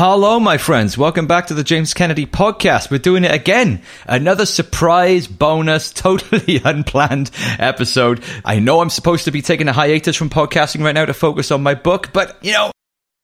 Hello, my friends. Welcome back to the James Kennedy podcast. We're doing it again. Another surprise, bonus, totally unplanned episode. I know I'm supposed to be taking a hiatus from podcasting right now to focus on my book, but you know,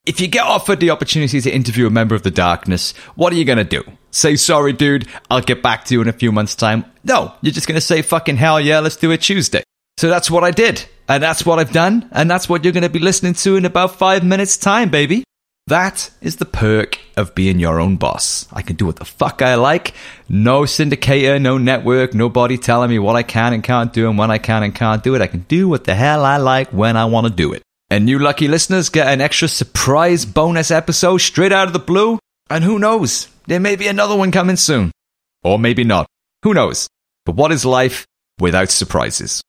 if you get offered the opportunity to interview a member of the darkness, what are you going to do? Say, sorry, dude, I'll get back to you in a few months' time? No, you're just going to say, fucking hell yeah, let's do it Tuesday. So that's what I did. And that's what I've done. And that's what you're going to be listening to in about five minutes' time, baby. That is the perk of being your own boss. I can do what the fuck I like. No syndicator, no network, nobody telling me what I can and can't do and when I can and can't do it. I can do what the hell I like when I want to do it. And you lucky listeners get an extra surprise bonus episode straight out of the blue. And who knows? There may be another one coming soon. Or maybe not. Who knows? But what is life without surprises?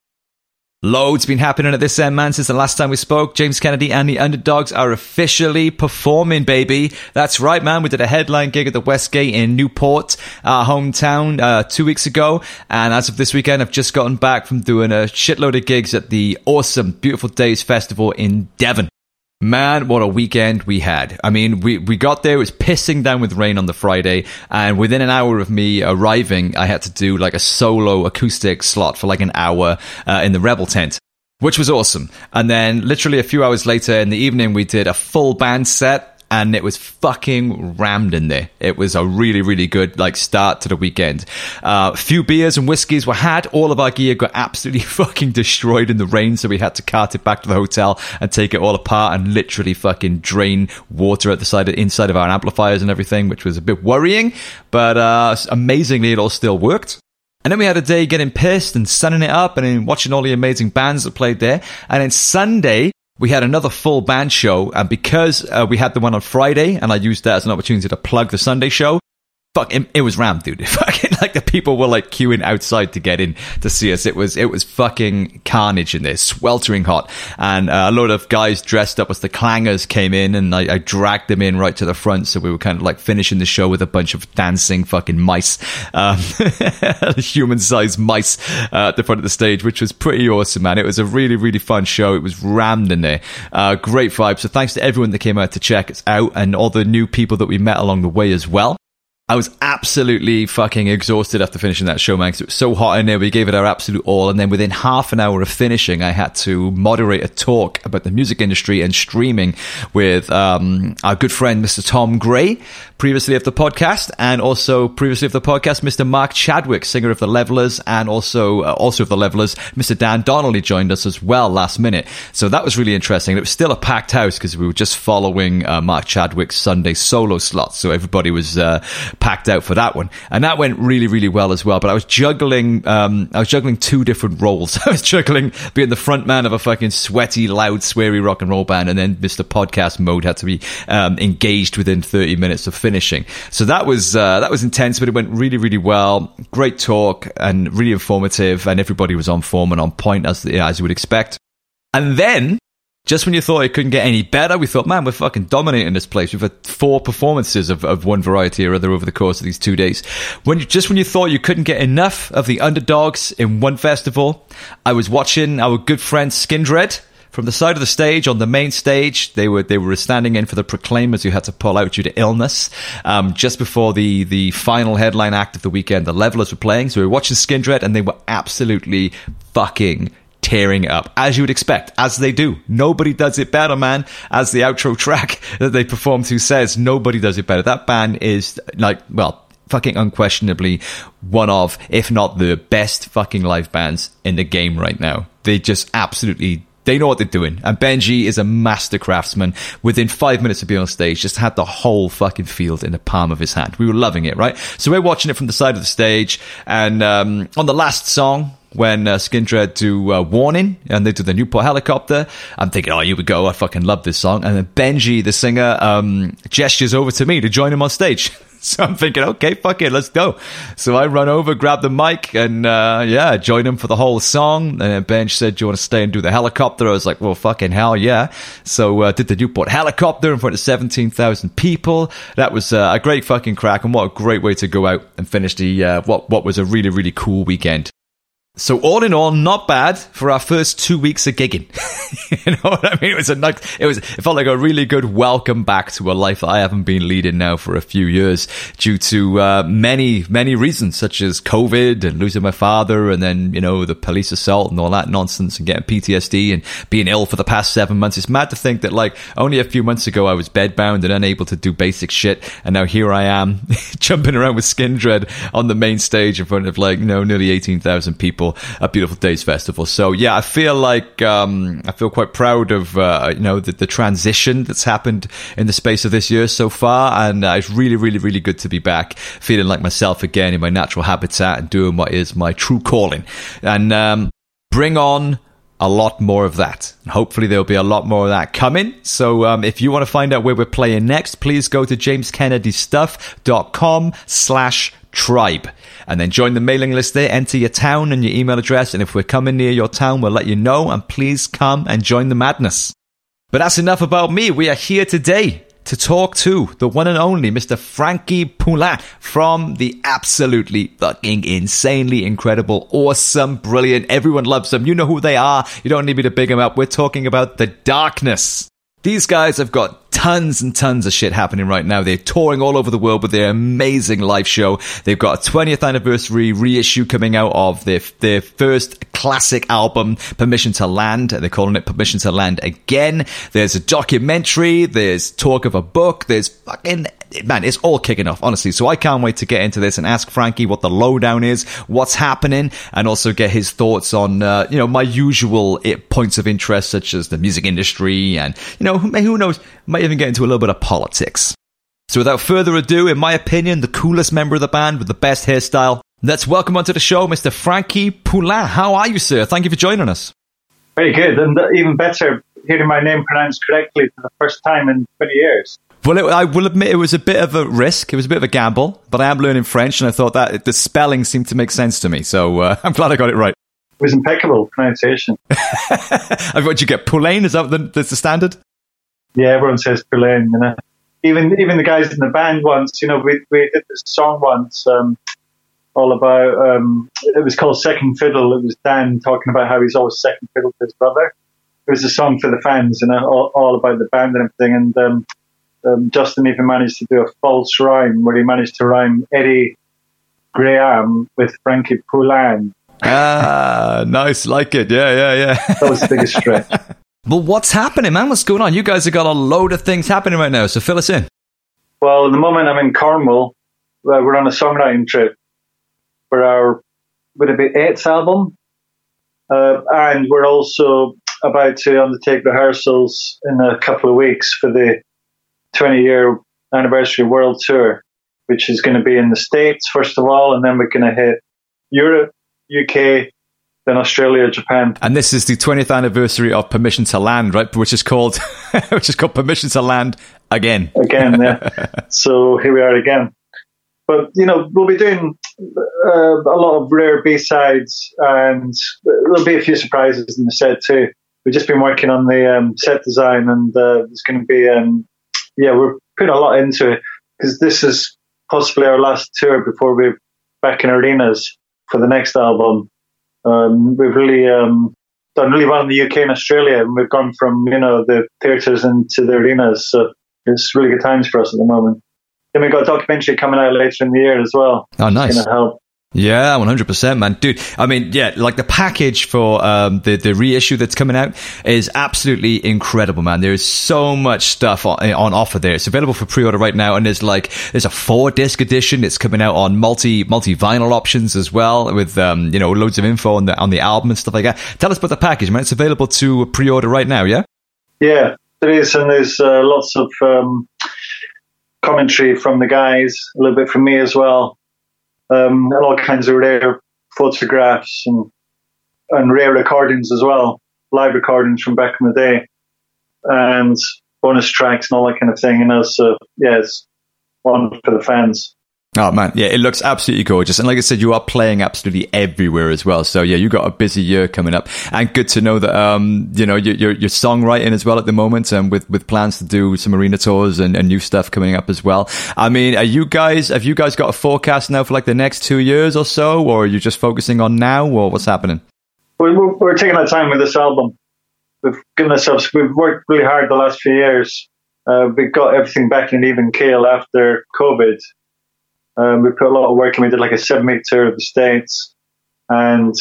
Loads been happening at this end, man, since the last time we spoke. James Kennedy and the Underdogs are officially performing, baby. That's right, man. We did a headline gig at the Westgate in Newport, our hometown, uh, two weeks ago. And as of this weekend, I've just gotten back from doing a shitload of gigs at the awesome Beautiful Days Festival in Devon. Man, what a weekend we had. I mean, we, we got there, it was pissing down with rain on the Friday, and within an hour of me arriving, I had to do like a solo acoustic slot for like an hour uh, in the Rebel tent. Which was awesome. And then, literally a few hours later in the evening, we did a full band set and it was fucking rammed in there. It was a really, really good like start to the weekend. A uh, few beers and whiskies were had. All of our gear got absolutely fucking destroyed in the rain, so we had to cart it back to the hotel and take it all apart and literally fucking drain water at the side, of, inside of our amplifiers and everything, which was a bit worrying. But uh, amazingly, it all still worked. And then we had a day getting pissed and sunning it up and watching all the amazing bands that played there. And then Sunday, we had another full band show, and because uh, we had the one on Friday, and I used that as an opportunity to plug the Sunday show, fuck, it, it was rammed, dude. Fucking like the people were like queuing outside to get in to see us. It was it was fucking carnage in there, sweltering hot, and uh, a lot of guys dressed up as the Clangers came in, and I, I, dragged them in right to the front, so we were kind of like finishing the show with a bunch of dancing fucking mice, um, human-sized mice uh, at the front of the stage, which was pretty awesome, man. It was a really really fun show. It was rammed in there, uh, great vibe. So thanks to everyone that came out to check us out, and all the new people that we met along the way as well. I was absolutely fucking exhausted after finishing that show, man, because it was so hot in there. We gave it our absolute all. And then within half an hour of finishing, I had to moderate a talk about the music industry and streaming with um, our good friend, Mr. Tom Gray, previously of the podcast, and also previously of the podcast, Mr. Mark Chadwick, singer of the Levellers, and also, uh, also of the Levellers, Mr. Dan Donnelly joined us as well last minute. So that was really interesting. It was still a packed house because we were just following uh, Mark Chadwick's Sunday solo slot. So everybody was, uh, packed out for that one, and that went really, really well as well. But I was juggling, um, I was juggling two different roles. I was juggling being the front man of a fucking sweaty, loud, sweary rock and roll band, and then Mr. Podcast mode had to be um, engaged within 30 minutes of finishing. So that was uh, that was intense, but it went really, really well. Great talk and really informative, and everybody was on form and on point as as you would expect. And then just when you thought it couldn't get any better, we thought, man, we're fucking dominating this place. We've had four performances of, of one variety or other over the course of these two days. When you, just when you thought you couldn't get enough of the underdogs in one festival, I was watching our good friend Skindred from the side of the stage on the main stage. They were they were standing in for the Proclaimers who had to pull out due to illness. Um, just before the the final headline act of the weekend, the Levellers were playing, so we were watching Skindred, and they were absolutely fucking tearing it up, as you would expect, as they do. Nobody does it better, man. As the outro track that they perform to says, nobody does it better. That band is like, well, fucking unquestionably one of, if not the best fucking live bands in the game right now. They just absolutely they know what they're doing. And Benji is a master craftsman. Within five minutes of being on stage, just had the whole fucking field in the palm of his hand. We were loving it, right? So we're watching it from the side of the stage. And um, on the last song, when uh, do uh, Warning and they do the Newport helicopter. I'm thinking, oh, here we go. I fucking love this song. And then Benji, the singer, um, gestures over to me to join him on stage. so I'm thinking, okay, fuck it, let's go. So I run over, grab the mic, and uh, yeah, join him for the whole song. And Benj said, "Do you want to stay and do the helicopter?" I was like, "Well, fucking hell, yeah!" So uh, did the Newport helicopter in front of seventeen thousand people. That was uh, a great fucking crack, and what a great way to go out and finish the uh, what what was a really really cool weekend. So all in all, not bad for our first two weeks of gigging. you know what I mean? It was a nice, it was, it felt like a really good welcome back to a life that I haven't been leading now for a few years due to uh, many, many reasons, such as COVID and losing my father, and then you know the police assault and all that nonsense, and getting PTSD and being ill for the past seven months. It's mad to think that like only a few months ago I was bedbound and unable to do basic shit, and now here I am jumping around with Skindred on the main stage in front of like you know nearly eighteen thousand a Beautiful Days Festival. So yeah, I feel like um, I feel quite proud of uh, you know the, the, transition that's happened in the space of this year so far, and uh, it's really, really, really good to be back, feeling like myself again in my natural habitat and doing what is my true calling, and um, bring on a lot more of that. Hopefully there'll be a lot more of that coming. So um, if you want to find out where we're playing next, please go to jameskennedystuff.com slash tribe. And then join the mailing list there, enter your town and your email address. And if we're coming near your town, we'll let you know. And please come and join the madness. But that's enough about me. We are here today to talk to the one and only Mr. Frankie Poullain from the absolutely fucking insanely incredible, awesome, brilliant. Everyone loves them. You know who they are. You don't need me to big them up. We're talking about the darkness. These guys have got tons and tons of shit happening right now. They're touring all over the world with their amazing live show. They've got a 20th anniversary reissue coming out of their, their first classic album, Permission to Land. They're calling it Permission to Land again. There's a documentary. There's talk of a book. There's fucking man, it's all kicking off, honestly. So I can't wait to get into this and ask Frankie what the lowdown is, what's happening, and also get his thoughts on, uh, you know, my usual eh, points of interest, such as the music industry and, you know, who knows, might even get into a little bit of politics. So without further ado, in my opinion, the coolest member of the band with the best hairstyle, let's welcome onto the show Mr. Frankie Poullain. How are you, sir? Thank you for joining us. Very good, and even better, hearing my name pronounced correctly for the first time in 20 years. Well, it, I will admit it was a bit of a risk. It was a bit of a gamble, but I am learning French, and I thought that the spelling seemed to make sense to me. So uh, I'm glad I got it right. It was impeccable pronunciation. what you get? Poulain? Is that the, that's the standard? Yeah, everyone says Poulain. You know, even even the guys in the band once. You know, we we did this song once. Um, all about um, it was called Second Fiddle. It was Dan talking about how he's always second fiddle to his brother. It was a song for the fans and you know, all, all, about the band and everything. And um, um, Justin even managed to do a false rhyme where he managed to rhyme Eddie Graham with Frankie Poullain. Ah, nice, like it. Yeah, yeah, yeah. that was the biggest stretch. but what's happening, man? What's going on? You guys have got a load of things happening right now, so fill us in. Well, at the moment I'm in Cornwall. We're on a songwriting trip for our, would it be eighth album? Uh, and we're also about to undertake rehearsals in a couple of weeks for the 20 year anniversary world tour, which is going to be in the States, first of all, and then we're going to hit Europe, UK, then Australia, Japan. And this is the 20th anniversary of Permission to Land, right? Which is called, which is called Permission to Land again. Again, yeah. so here we are again. But, you know, we'll be doing uh, a lot of rare B-sides and there'll be a few surprises in the set too. We've just been working on the um, set design and uh, there's going to be um, yeah, we're putting a lot into it because this is possibly our last tour before we're back in arenas for the next album. Um, we've really um, done really well in the UK and Australia, and we've gone from you know the theatres into the arenas. So it's really good times for us at the moment. Then we've got a documentary coming out later in the year as well. Oh, nice! Going to help yeah, one hundred percent, man, dude. I mean, yeah, like the package for um, the the reissue that's coming out is absolutely incredible, man. There is so much stuff on, on offer there. It's available for pre order right now, and there's like there's a four disc edition. It's coming out on multi multi vinyl options as well, with um, you know loads of info on the on the album and stuff like that. Tell us about the package, man. It's available to pre order right now, yeah. Yeah, there is, and there's uh, lots of um, commentary from the guys, a little bit from me as well um, and all kinds of rare photographs and and rare recordings as well, live recordings from back in the day, and bonus tracks and all that kind of thing. And also, yeah, one for the fans. Oh man, yeah, it looks absolutely gorgeous, and like I said, you are playing absolutely everywhere as well. So yeah, you got a busy year coming up, and good to know that um, you know you're, you're songwriting as well at the moment, and um, with with plans to do some arena tours and, and, new stuff coming up as well. I mean, are you guys have you guys got a forecast now for like the next two years or so, or are you just focusing on now, or what's happening? We're, we're taking our time with this album. We've given ourselves, we've worked really hard the last few years. Uh, we got everything back in even keel after COVID um, we put a lot of work in. We did like a seven week tour of the States. And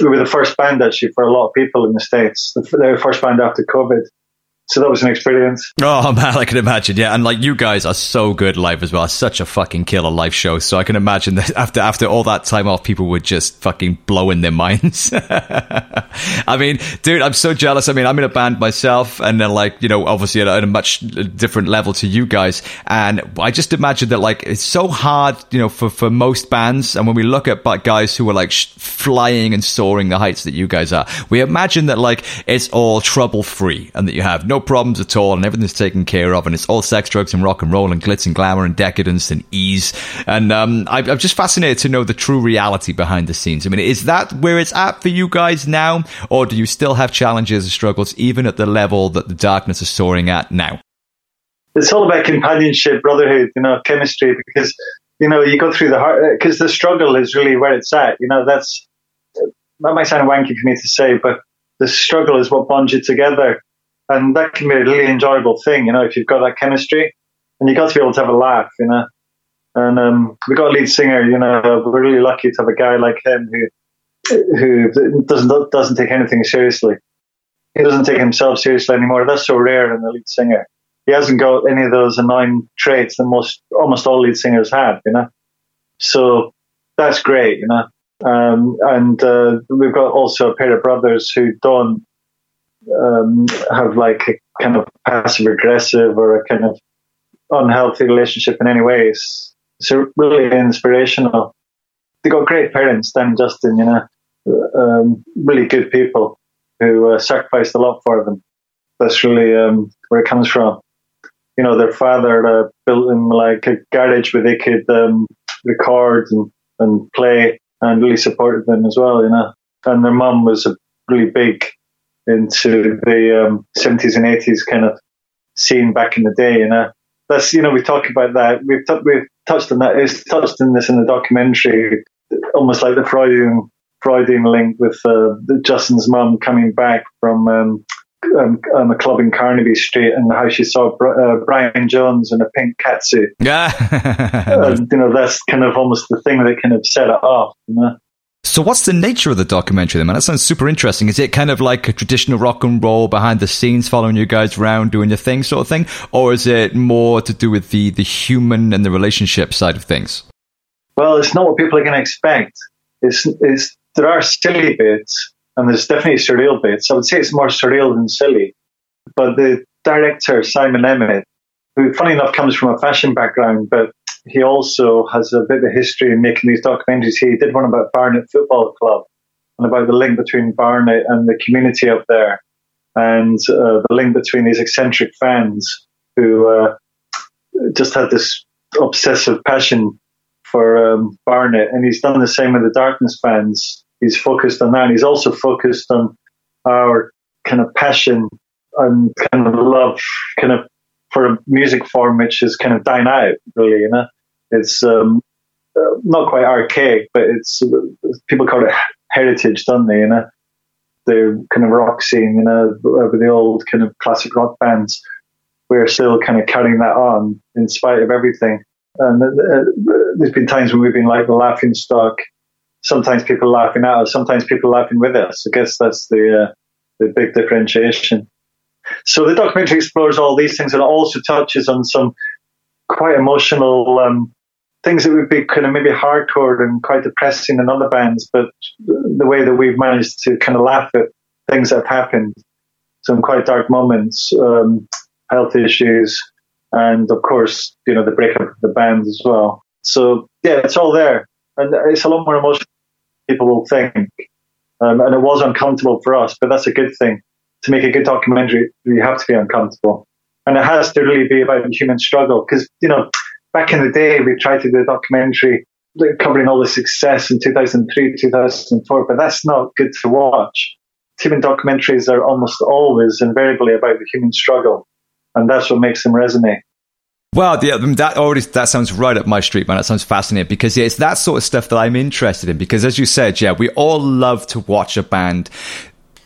we were the first band actually for a lot of people in the States. The, the first band after COVID. So that was an experience. Oh man, I can imagine. Yeah, and like you guys are so good live as well. Such a fucking killer live show. So I can imagine that after after all that time off, people were just fucking blowing their minds. I mean, dude, I'm so jealous. I mean, I'm in a band myself, and then like you know, obviously at a, at a much different level to you guys. And I just imagine that like it's so hard, you know, for for most bands. And when we look at but guys who are like sh- flying and soaring the heights that you guys are, we imagine that like it's all trouble free and that you have no no problems at all, and everything's taken care of, and it's all sex, drugs, and rock and roll, and glitz and glamour, and decadence and ease. And um, I, I'm just fascinated to know the true reality behind the scenes. I mean, is that where it's at for you guys now, or do you still have challenges and struggles, even at the level that the darkness is soaring at now? It's all about companionship, brotherhood, you know, chemistry, because you know you go through the heart because the struggle is really where it's at. You know, that's that might sound wanky for me to say, but the struggle is what bonds you together and that can be a really enjoyable thing, you know, if you've got that chemistry, and you've got to be able to have a laugh, you know. And um, we got a lead singer, you know, we're really lucky to have a guy like him who who doesn't doesn't take anything seriously. He doesn't take himself seriously anymore. That's so rare in a lead singer. He hasn't got any of those annoying traits that most almost all lead singers have, you know. So that's great, you know. Um, and uh, we've got also a pair of brothers who don't um, have like a kind of passive aggressive or a kind of unhealthy relationship in any ways. So really inspirational. They got great parents, Dan Justin, you know, um, really good people who uh, sacrificed a lot for them. That's really um, where it comes from. You know, their father uh, built them like a garage where they could um, record and, and play and really supported them as well, you know. And their mum was a really big into the um, 70s and 80s kind of scene back in the day. You know, that's you know we talk about that. We've t- we've touched on that. It's touched on this in the documentary, almost like the Freudian Freudian link with uh, Justin's mum coming back from. Um, um, um, a club in Carnaby Street and how she saw uh, Brian Jones in a pink catsuit. Yeah, and, you know that's kind of almost the thing that kind of set it off. You know? So, what's the nature of the documentary then, man? That sounds super interesting. Is it kind of like a traditional rock and roll behind the scenes, following you guys around, doing your thing sort of thing? Or is it more to do with the, the human and the relationship side of things? Well, it's not what people are going to expect. It's, it's, there are silly bits, and there's definitely surreal bits. I would say it's more surreal than silly. But the director, Simon Emmett, who, funny enough, comes from a fashion background, but he also has a bit of history in making these documentaries. He did one about Barnet Football Club and about the link between Barnet and the community up there, and uh, the link between these eccentric fans who uh, just had this obsessive passion for um, Barnet. And he's done the same with the Darkness fans. He's focused on that. He's also focused on our kind of passion and kind of love, kind of for a music form which is kind of dying out, really, you know. It's um, uh, not quite archaic, but it's people call it heritage, don't they? You know, the kind of rock scene, you know, with the old kind of classic rock bands. We're still kind of carrying that on in spite of everything. And uh, there's been times when we've been like the laughing stock. Sometimes people laughing at us, sometimes people laughing with us. I guess that's the uh, the big differentiation. So the documentary explores all these things and also touches on some quite emotional um, things that would be kind of maybe hardcore and quite depressing in other bands, but the way that we've managed to kind of laugh at things that have happened, some quite dark moments, um, health issues, and of course, you know, the breakup of the band as well. So yeah, it's all there, and it's a lot more emotional than people will think, um, and it was uncomfortable for us, but that's a good thing. To make a good documentary, you have to be uncomfortable, and it has to really be about the human struggle because you know back in the day, we tried to do a documentary covering all the success in 2003, 2004, but that's not good to watch. TV documentaries are almost always invariably about the human struggle, and that's what makes them resonate. Well, yeah, um, that already that sounds right up my street, man. That sounds fascinating because yeah, it's that sort of stuff that I'm interested in. Because as you said, yeah, we all love to watch a band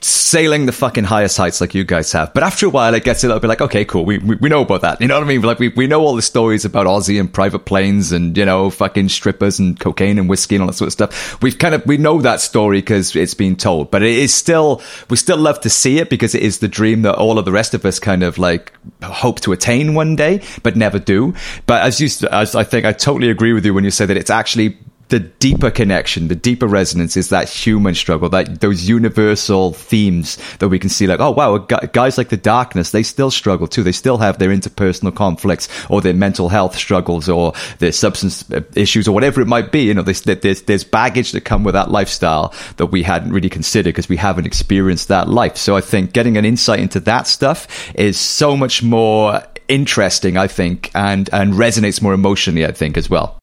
sailing the fucking highest heights like you guys have. But after a while, it gets a little bit like, okay, cool. We, we, we know about that. You know what I mean? Like, we, we know all the stories about Ozzy and private planes and, you know, fucking strippers and cocaine and whiskey and all that sort of stuff. We've kind of, we know that story because it's been told, but it is still, we still love to see it because it is the dream that all of the rest of us kind of like hope to attain one day, but never do. But as you, as I think I totally agree with you when you say that it's actually the deeper connection, the deeper resonance is that human struggle, that those universal themes that we can see. Like, oh wow, guys like the darkness, they still struggle too. They still have their interpersonal conflicts or their mental health struggles or their substance uh, issues or whatever it might be. You know, there's there's, there's baggage that come with that lifestyle that we hadn't really considered because we haven't experienced that life. So I think getting an insight into that stuff is so much more interesting, I think, and and resonates more emotionally, I think, as well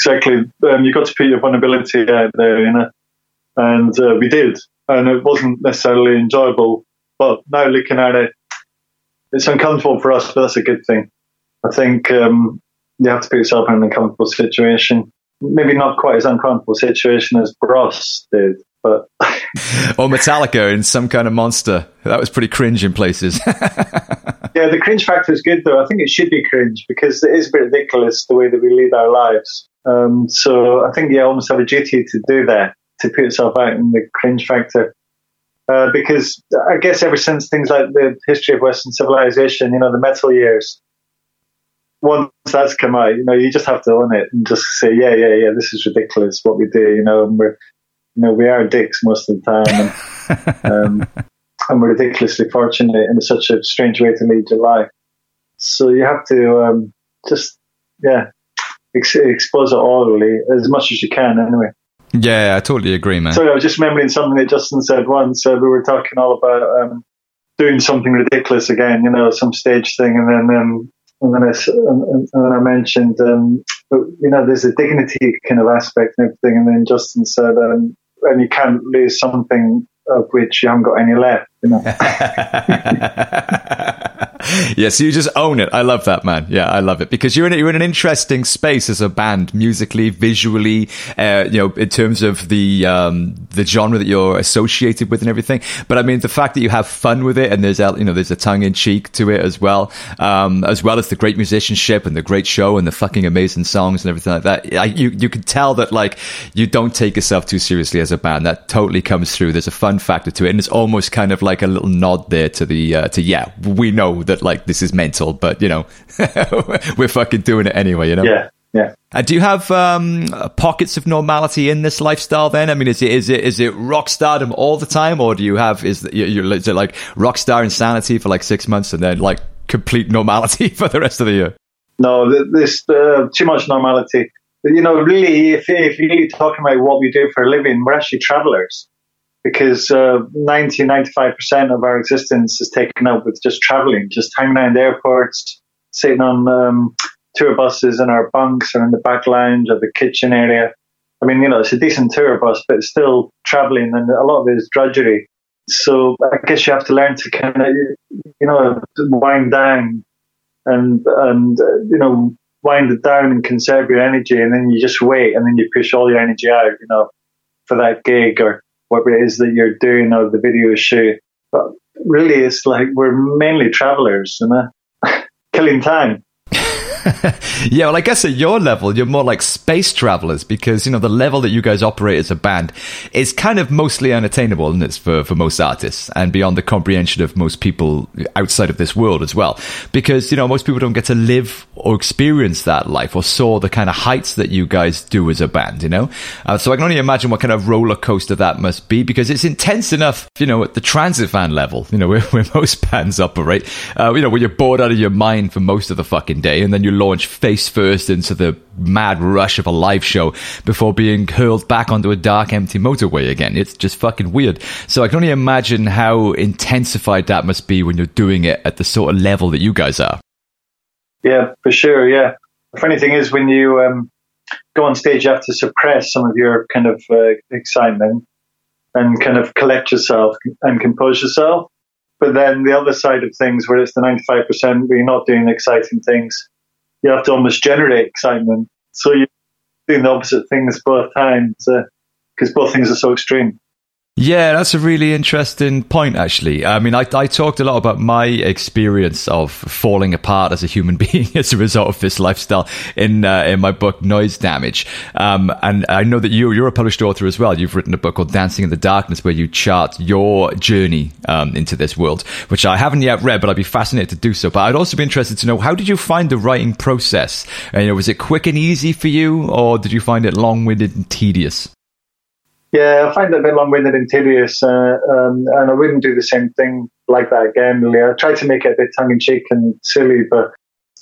exactly. Um, you got to put your vulnerability out there, you know, and uh, we did, and it wasn't necessarily enjoyable. But now looking at it, it's uncomfortable for us, but that's a good thing. I think um, you have to put yourself in an uncomfortable situation. Maybe not quite as uncomfortable situation as Bros did, but or Metallica in some kind of monster. That was pretty cringe in places. yeah, the cringe factor is good though. I think it should be cringe because it is a bit ridiculous the way that we lead our lives. Um, so I think you almost have a duty to do that, to put yourself out in the cringe factor. Uh, because I guess ever since things like the history of Western civilization, you know, the metal years, once that's come out, you know, you just have to own it and just say, yeah, yeah, yeah, this is ridiculous what we do, you know, and we're, you know, we are dicks most of the time, and, um, and we're ridiculously fortunate in such a strange way to lead your life. So you have to um, just, yeah, ex- expose it orally as much as you can, anyway. Yeah, I totally agree, man. Sorry, I was just remembering something that Justin said once. Uh, we were talking all about um, doing something ridiculous again, you know, some stage thing, and then um, and then I, and, then I mentioned, um, you know, there's a dignity kind of aspect and everything, and then Justin said, um, and you can't lose something of which you haven't got any left, you know. yeah, so you just own it. I love that, man. Yeah, I love it because you're in you're in an interesting space as a band, musically, visually, uh, you know, in terms of the um, the genre that you're associated with and everything. But I mean, the fact that you have fun with it and there's a, you know there's a tongue in cheek to it as well, um, as well as the great musicianship and the great show and the fucking amazing songs and everything like that. I, you you can tell that like you don't take yourself too seriously as a band. That totally comes through. There's a fun factor to it, and it's almost kind of like a little nod there to the uh, to yeah, we know that like this is mental, but you know, we're fucking doing it anyway, you know? Yeah. Yeah. And do you have um, pockets of normality in this lifestyle? Then, I mean, is it is it is it rock stardom all the time, or do you have is you is it like rock star insanity for like six months and then like complete normality for the rest of the year? No, there's uh, too much normality. You know, really, if if you're really talking about what we do for a living, we're actually travelers because uh, 90, 95% of our existence is taken up with just traveling, just hanging around airports, sitting on um, tour buses in our bunks or in the back lounge or the kitchen area. I mean, you know, it's a decent tour bus, but it's still traveling and a lot of it is drudgery. So I guess you have to learn to kind of, you know, wind down and, and, you know, wind it down and conserve your energy. And then you just wait and then you push all your energy out, you know, for that gig or whatever it is that you're doing or the video shoot. But really, it's like we're mainly travelers, you know, killing time. yeah, well, I guess at your level, you're more like space travelers because, you know, the level that you guys operate as a band is kind of mostly unattainable, and it's for, for most artists and beyond the comprehension of most people outside of this world as well. Because, you know, most people don't get to live or experience that life or soar the kind of heights that you guys do as a band, you know? Uh, so I can only imagine what kind of roller coaster that must be because it's intense enough, you know, at the transit van level, you know, where, where most bands operate, uh, you know, where you're bored out of your mind for most of the fucking day and then you launch face first into the mad rush of a live show before being hurled back onto a dark, empty motorway again. It's just fucking weird. So I can only imagine how intensified that must be when you're doing it at the sort of level that you guys are. Yeah, for sure. Yeah. The funny thing is when you um, go on stage, you have to suppress some of your kind of uh, excitement and kind of collect yourself and compose yourself. But then the other side of things, where it's the 95% where you're not doing exciting things, you have to almost generate excitement. So you're doing the opposite things both times because uh, both things are so extreme. Yeah, that's a really interesting point, actually. I mean, I, I talked a lot about my experience of falling apart as a human being as a result of this lifestyle in uh, in my book Noise Damage. Um, and I know that you you're a published author as well. You've written a book called Dancing in the Darkness, where you chart your journey um, into this world, which I haven't yet read, but I'd be fascinated to do so. But I'd also be interested to know how did you find the writing process? And, you know, was it quick and easy for you, or did you find it long winded and tedious? Yeah, I find it a bit long-winded and tedious, uh, um, and I wouldn't do the same thing like that again. Really, I try to make it a bit tongue-in-cheek and silly, but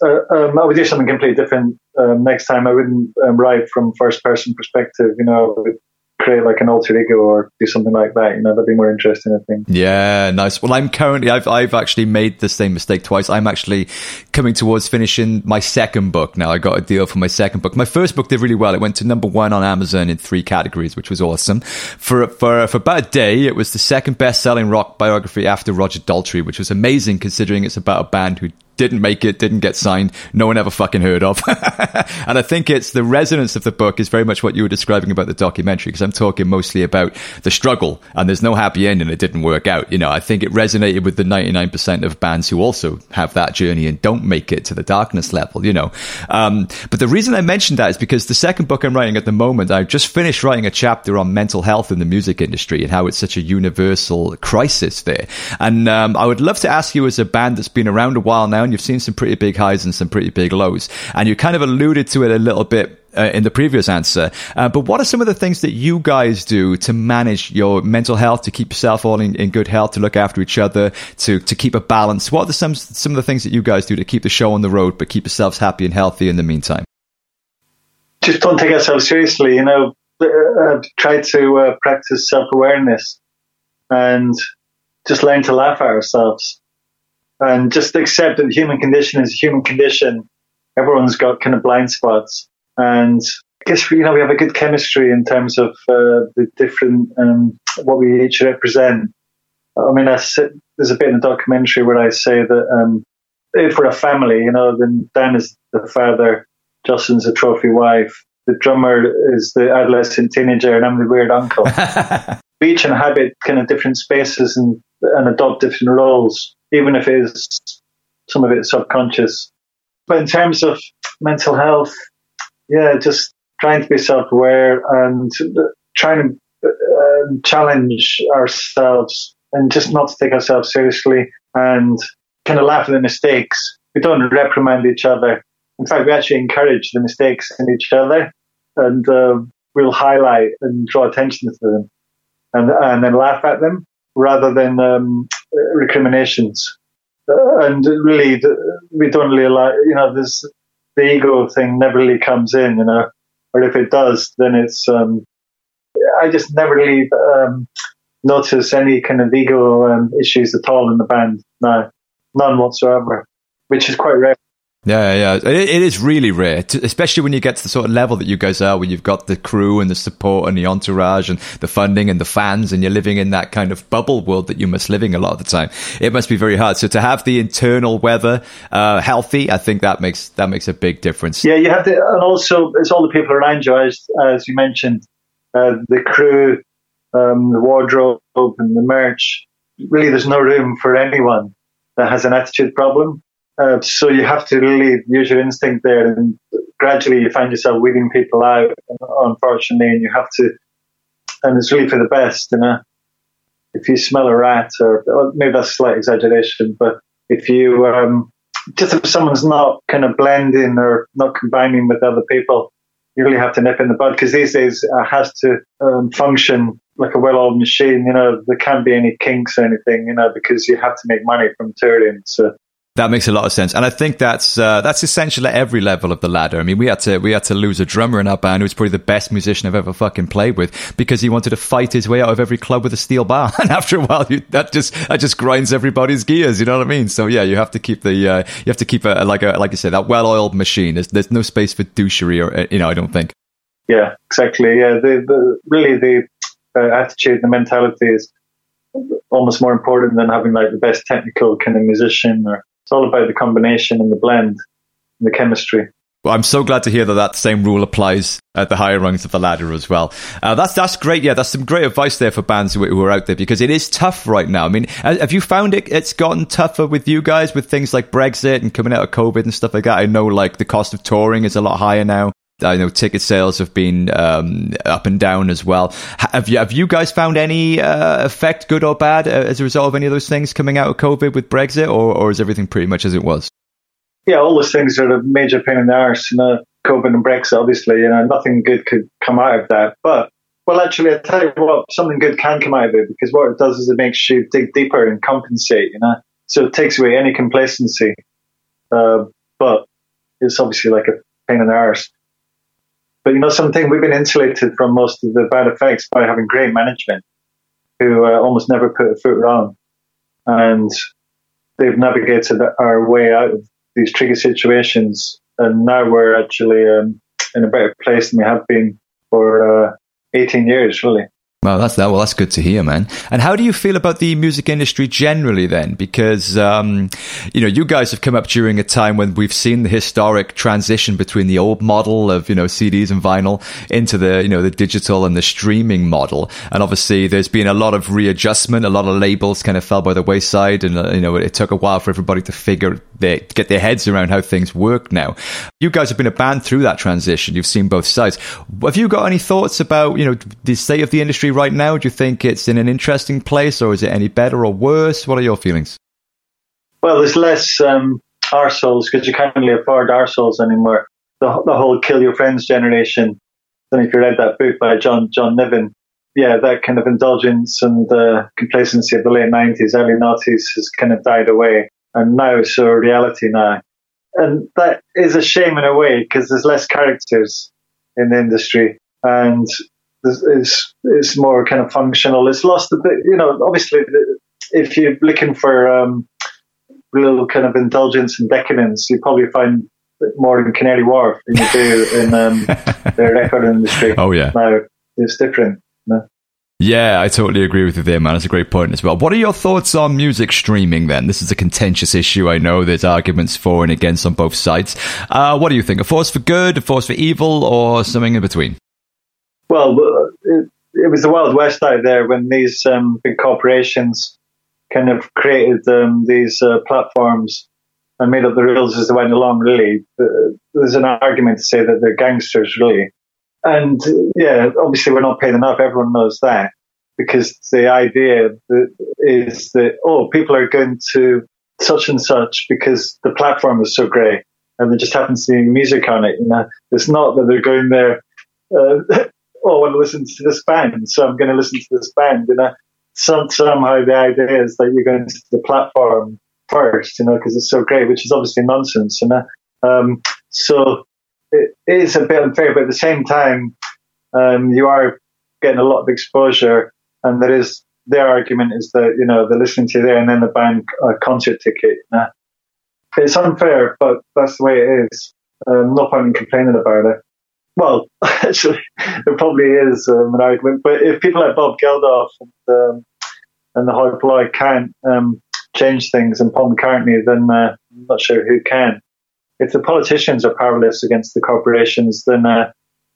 uh, um, I would do something completely different um, next time. I wouldn't um, write from first-person perspective. You know, I would create like an alter ego or do something like that. You know, that'd be more interesting, I think. Yeah, nice. Well, I'm currently, I've, I've actually made the same mistake twice. I'm actually coming towards finishing my second book now. I got a deal for my second book. My first book did really well. It went to number one on Amazon in three categories, which was awesome. For, for, for about a day, it was the second best selling rock biography after Roger Daltrey, which was amazing considering it's about a band who didn't make it, didn't get signed, no one ever fucking heard of. and I think it's the resonance of the book is very much what you were describing about the documentary, because I'm talking mostly about the struggle and there's no happy ending. And it didn't work out. You know, I think it resonated with the 99% of bands who also have that journey and don't make it to the darkness level, you know. Um, but the reason I mentioned that is because the second book I'm writing at the moment, I've just finished writing a chapter on mental health in the music industry and how it's such a universal crisis there. And um, I would love to ask you as a band that's been around a while now, You've seen some pretty big highs and some pretty big lows. And you kind of alluded to it a little bit uh, in the previous answer. Uh, but what are some of the things that you guys do to manage your mental health, to keep yourself all in, in, good health, to look after each other, to, to keep a balance? What are some, some of the things that you guys do to keep the show on the road, but keep yourselves happy and healthy in the meantime? Just don't take ourselves seriously. You know, uh, try to uh, practice self awareness and just learn to laugh at ourselves and just accept that the human condition is a human condition. Everyone's got kind of blind spots, and I guess you know we have a good chemistry in terms of uh, the different um, what we each represent. I mean, I sit, there's a bit in the documentary where I say that um, if we're a family, you know, then Dan is the father, Justin's a trophy wife, the drummer is the adolescent teenager, and I'm the weird uncle. we each inhabit kind of different spaces and, and adopt different roles even if it is some of it subconscious. But in terms of mental health, yeah, just trying to be self-aware and trying to uh, challenge ourselves and just not to take ourselves seriously and kind of laugh at the mistakes. We don't reprimand each other. In fact, we actually encourage the mistakes in each other and uh, we'll highlight and draw attention to them and, and then laugh at them rather than um, recriminations. Uh, and really, we don't really like, you know, this the ego thing never really comes in, you know, or if it does, then it's. Um, I just never really um, notice any kind of ego um, issues at all in the band. No, none whatsoever, which is quite rare. Yeah, yeah, it, it is really rare, to, especially when you get to the sort of level that you guys are, where you've got the crew and the support and the entourage and the funding and the fans, and you're living in that kind of bubble world that you must living a lot of the time. It must be very hard. So to have the internal weather uh, healthy, I think that makes that makes a big difference. Yeah, you have to, and also it's all the people around you, as as you mentioned, uh, the crew, um, the wardrobe, and the merch. Really, there's no room for anyone that has an attitude problem uh, so you have to really use your instinct there, and gradually you find yourself weeding people out. Unfortunately, and you have to, and it's really for the best. You know, if you smell a rat, or, maybe that's a slight exaggeration, but if you um, just if someone's not kind of blending or not combining with other people, you really have to nip in the bud because these days it has to um, function like a well-oiled machine. You know, there can't be any kinks or anything. You know, because you have to make money from touring. So That makes a lot of sense, and I think that's uh, that's essential at every level of the ladder. I mean, we had to we had to lose a drummer in our band who was probably the best musician I've ever fucking played with because he wanted to fight his way out of every club with a steel bar, and after a while, you, that just that just grinds everybody's gears. You know what I mean? So yeah, you have to keep the uh, you have to keep a like a like I said that well oiled machine. There's there's no space for douchery or uh, you know I don't think. Yeah, exactly. Yeah, the, the really the uh, attitude, the mentality is almost more important than having like the best technical kind of musician or it's all about the combination and the blend and the chemistry. Well, I'm so glad to hear that that same rule applies at the higher rungs of the ladder as well. Uh, that's that's great. Yeah, that's some great advice there for bands who, who, are out there because it is tough right now. I mean, have you found it? It's gotten tougher with you guys with things like Brexit and coming out of COVID and stuff like that. I know like the cost of touring is a lot higher now. I know ticket sales have been um, up and down as well. Have you have you guys found any uh, effect, good or bad, uh, as a result of any of those things coming out of COVID with Brexit, or, or is everything pretty much as it was? Yeah, all those things are a major pain in the arse. You know, COVID and Brexit, obviously, you know, nothing good could come out of that. But well, actually, I tell you what, something good can come out of it because what it does is it makes you dig deeper and compensate. You know, so it takes away any complacency. Uh, but it's obviously like a pain in the arse. But you know something, we've been insulated from most of the bad effects by having great management who uh, almost never put a foot wrong. And they've navigated our way out of these tricky situations. And now we're actually um, in a better place than we have been for uh, 18 years, really. Well, that's that. Well, that's good to hear, man. And how do you feel about the music industry generally then? Because, um, you know, you guys have come up during a time when we've seen the historic transition between the old model of, you know, CDs and vinyl into the, you know, the digital and the streaming model. And obviously there's been a lot of readjustment. A lot of labels kind of fell by the wayside. And, uh, you know, it took a while for everybody to figure, their, get their heads around how things work now. You guys have been a band through that transition. You've seen both sides. Have you got any thoughts about, you know, the state of the industry right now? Do you think it's in an interesting place or is it any better or worse? What are your feelings? Well, there's less um, arseholes because you can't really afford arseholes anymore. The, the whole kill your friends generation. I don't know if you read that book by John John Niven. Yeah, that kind of indulgence and uh, complacency of the late 90s, early 90s has kind of died away. And now it's a reality now. And that is a shame in a way because there's less characters in the industry. And is is more kind of functional. It's lost a bit, you know. Obviously, if you're looking for um, a little kind of indulgence and decadence, you probably find more in Canary Wharf than you do in um, the record industry. Oh yeah, now it's different. Yeah, I totally agree with you there, man. It's a great point as well. What are your thoughts on music streaming then? This is a contentious issue. I know there's arguments for and against on both sides. Uh, what do you think? A force for good, a force for evil, or something in between? Well, it, it was the Wild West out there when these um, big corporations kind of created um, these uh, platforms and made up the rules as they went along, really. There's an argument to say that they're gangsters, really. And yeah, obviously we're not paid enough. Everyone knows that because the idea is that, oh, people are going to such and such because the platform is so great and they just happen to see music on it. You know, it's not that they're going there uh, oh, I want to listen to this band, so I'm going to listen to this band. You know, some, somehow the idea is that you're going to the platform first, you know, because it's so great, which is obviously nonsense. You know, um, so it is a bit unfair, but at the same time, um, you are getting a lot of exposure, and there is their argument is that you know they're listening to you there, and then the band a concert ticket. It's unfair, but that's the way it is. Um, no point in complaining about it. Well, actually, there probably is um, an argument. But if people like Bob Geldof and, um, and the Hoi Polloi can't um, change things and Paul McCartney, then uh, I'm not sure who can. If the politicians are powerless against the corporations, then uh,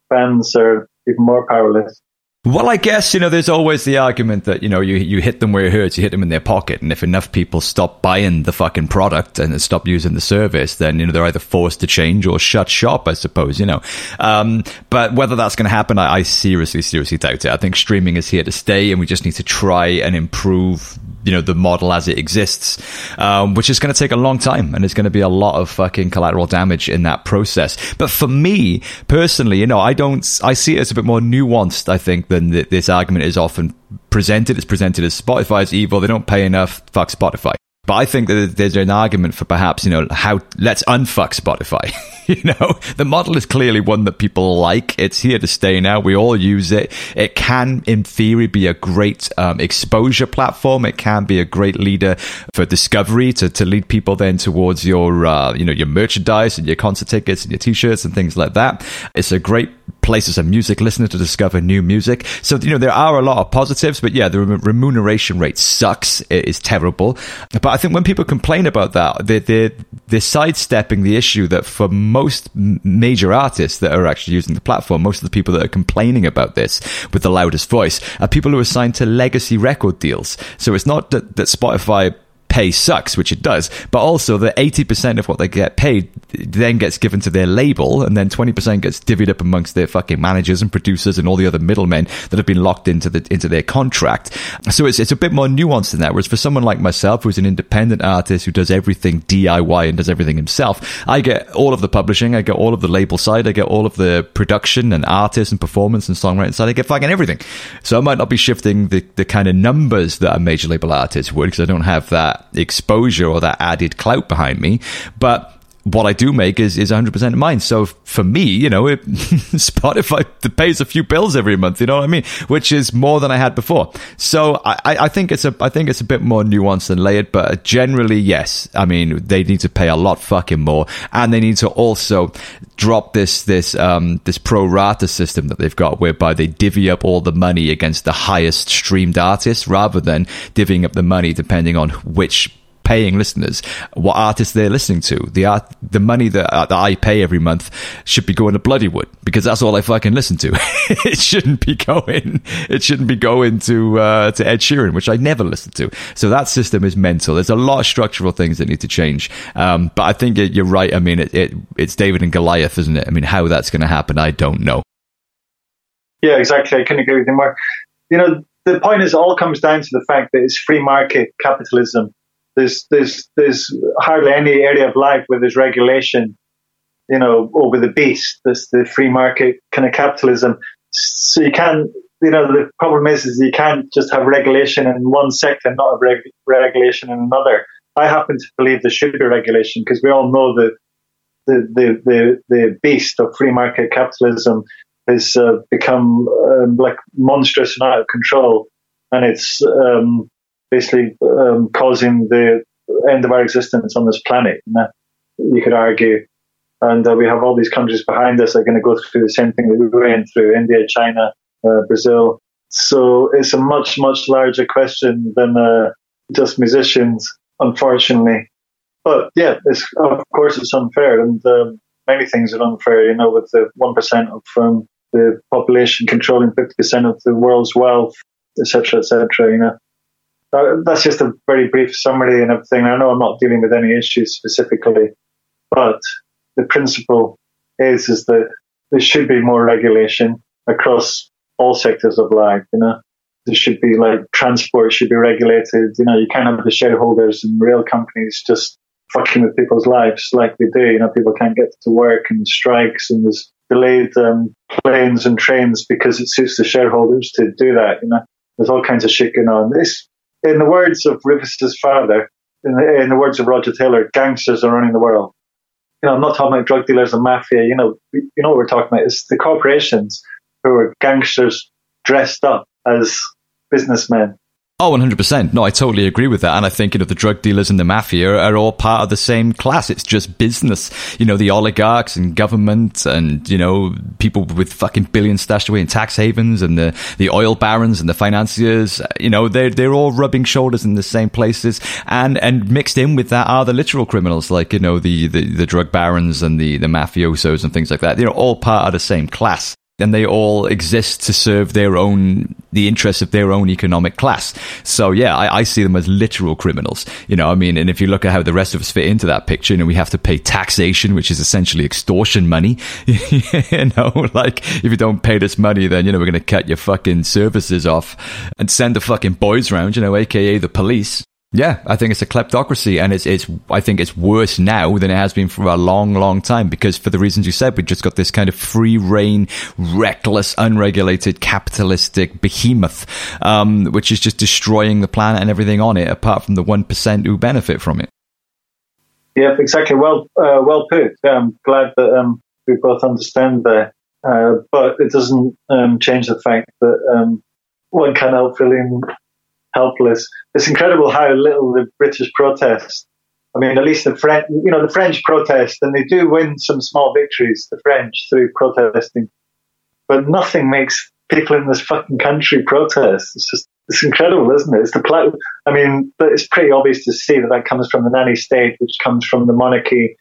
bands are even more powerless. Well, I guess, you know, there's always the argument that, you know, you, you hit them where it hurts, you hit them in their pocket. And if enough people stop buying the fucking product and stop using the service, then, you know, they're either forced to change or shut shop, I suppose, you know. Um, but whether that's going to happen, I, I seriously, seriously doubt it. I think streaming is here to stay and we just need to try and improve you know the model as it exists, um, which is going to take a long time, and there's going to be a lot of fucking collateral damage in that process. But for me personally, you know, I don't, I see it as a bit more nuanced. I think than this argument is often presented. It's presented as Spotify is evil. They don't pay enough. Fuck Spotify. But I think that there's an argument for perhaps, you know, how let's unfuck Spotify. you know, the model is clearly one that people like. It's here to stay now. We all use it. It can, in theory, be a great um, exposure platform. It can be a great leader for discovery to, to lead people then towards your, uh, you know, your merchandise and your concert tickets and your t-shirts and things like that. It's a great place as a music listener to discover new music. So, you know, there are a lot of positives, but yeah, the remuneration rate sucks. It is terrible. But I think when people complain about that, they're, they're, they're sidestepping the issue that for most major artists that are actually using the platform, most of the people that are complaining about this with the loudest voice are people who are signed to legacy record deals. So it's not that, that Spotify pay sucks, which it does, but also the 80% of what they get paid then gets given to their label, and then 20% gets divvied up amongst their fucking managers and producers and all the other middlemen that have been locked into the into their contract. So it's, it's a bit more nuanced than that. Whereas for someone like myself, who's an independent artist who does everything DIY and does everything himself, I get all of the publishing, I get all of the label side, I get all of the production and artist and performance and songwriting side, I get fucking everything. So I might not be shifting the, the kind of numbers that a major label artist would because I don't have that exposure or that added clout behind me. But what I do make is, is 100% of mine. So for me, you know, it, Spotify pays a few bills every month, you know what I mean? Which is more than I had before. So I, I think it's a, I think it's a bit more nuanced than layered, but generally, yes. I mean, they need to pay a lot fucking more and they need to also drop this, this, um, this pro rata system that they've got whereby they divvy up all the money against the highest streamed artists rather than divvying up the money depending on which paying listeners what artists they're listening to. The art, the money that, uh, that I pay every month should be going to Bloodywood because that's all I fucking listen to. it shouldn't be going. It shouldn't be going to uh, to Ed Sheeran, which I never listen to. So that system is mental. There's a lot of structural things that need to change. Um, but I think you're right. I mean, it, it, it's David and Goliath, isn't it? I mean, how that's going to happen, I don't know. Yeah, exactly. I couldn't agree with you more. You know, the point is, all comes down to the fact that it's free market capitalism there's there's there's hardly any area of life where there's regulation, you know, over the beast. There's the free market kind of capitalism. So you can't, you know, the problem is, is you can't just have regulation in one sector and not have reg- regulation in another. I happen to believe there should be regulation because we all know that the, the, the, the beast of free market capitalism has uh, become um, like monstrous and out of control. And it's, um, basically um, causing the end of our existence on this planet. You could argue. And uh, we have all these countries behind us that are going to go through the same thing that we went through India, China, uh, Brazil. So it's a much, much larger question than uh, just musicians, unfortunately. But yeah, of course it's unfair, and um, many things are unfair. You know, with the one percent of um, the population controlling fifty percent of the world's wealth, etc., etc. You know, that's just a very brief summary and everything. I know I'm not dealing with any issues specifically, but the principle is is that there should be more regulation across all sectors of life. You know, there should be like transport should be regulated. You know, you can't have the shareholders and rail companies just fucking with people's lives like they do. You know, people can't get to work and strikes and there's delayed um, planes and trains because it suits the shareholders to do that. You know, there's all kinds of shit going on. This in the words of Rufus's father, in the, in the, words of Roger Taylor, gangsters are running the world. You know, I'm not talking about drug dealers and mafia. You know, you know what we're talking about. It's the corporations who are gangsters dressed up as businessmen. Oh, 100%. No, I totally agree with that. And I think, you know, the drug dealers and the mafia are all part of the same class. It's just business. You know, the oligarchs and government and, you know, people with fucking billions stashed away in tax havens and the, the oil barons and the financiers, you know, they're, they're all rubbing shoulders in the same places. And, and mixed in with that are the literal criminals, like, you know, the, the, the drug barons and the, the mafiosos and things like that. They're all part of the same class and they all exist to serve their own the interests of their own economic class. So yeah, I, I, see them as literal criminals. You know, I mean, and if you look at how the rest of us fit into that picture, you know, we have to pay taxation, which is essentially extortion money. you know, like if you don't pay this money, then you know we're going to cut your fucking services off and send the fucking boys around. You know, aka the police Yeah, I think it's a kleptocracy, and it's it's. I think it's worse now than it has been for a long, long time because for the reasons you said, we've just got this kind of free reign, reckless, unregulated, capitalistic behemoth, um, which is just destroying the planet and everything on it, apart from the one percent who benefit from it. Yeah, exactly. Well, uh, well put. Yeah, I'm glad that um, we both understand that, uh, but it doesn't um, change the fact that um, one can't help feeling helpless. It's incredible how little the British protest. I mean, at least the French, you know, the French protest, and they do win some small victories, the French, through protesting. But nothing makes people in this fucking country protest. It's just, it's incredible, isn't it? It's the pl- I mean, it's pretty obvious to see that that comes from the nanny state, which comes from the monarchy.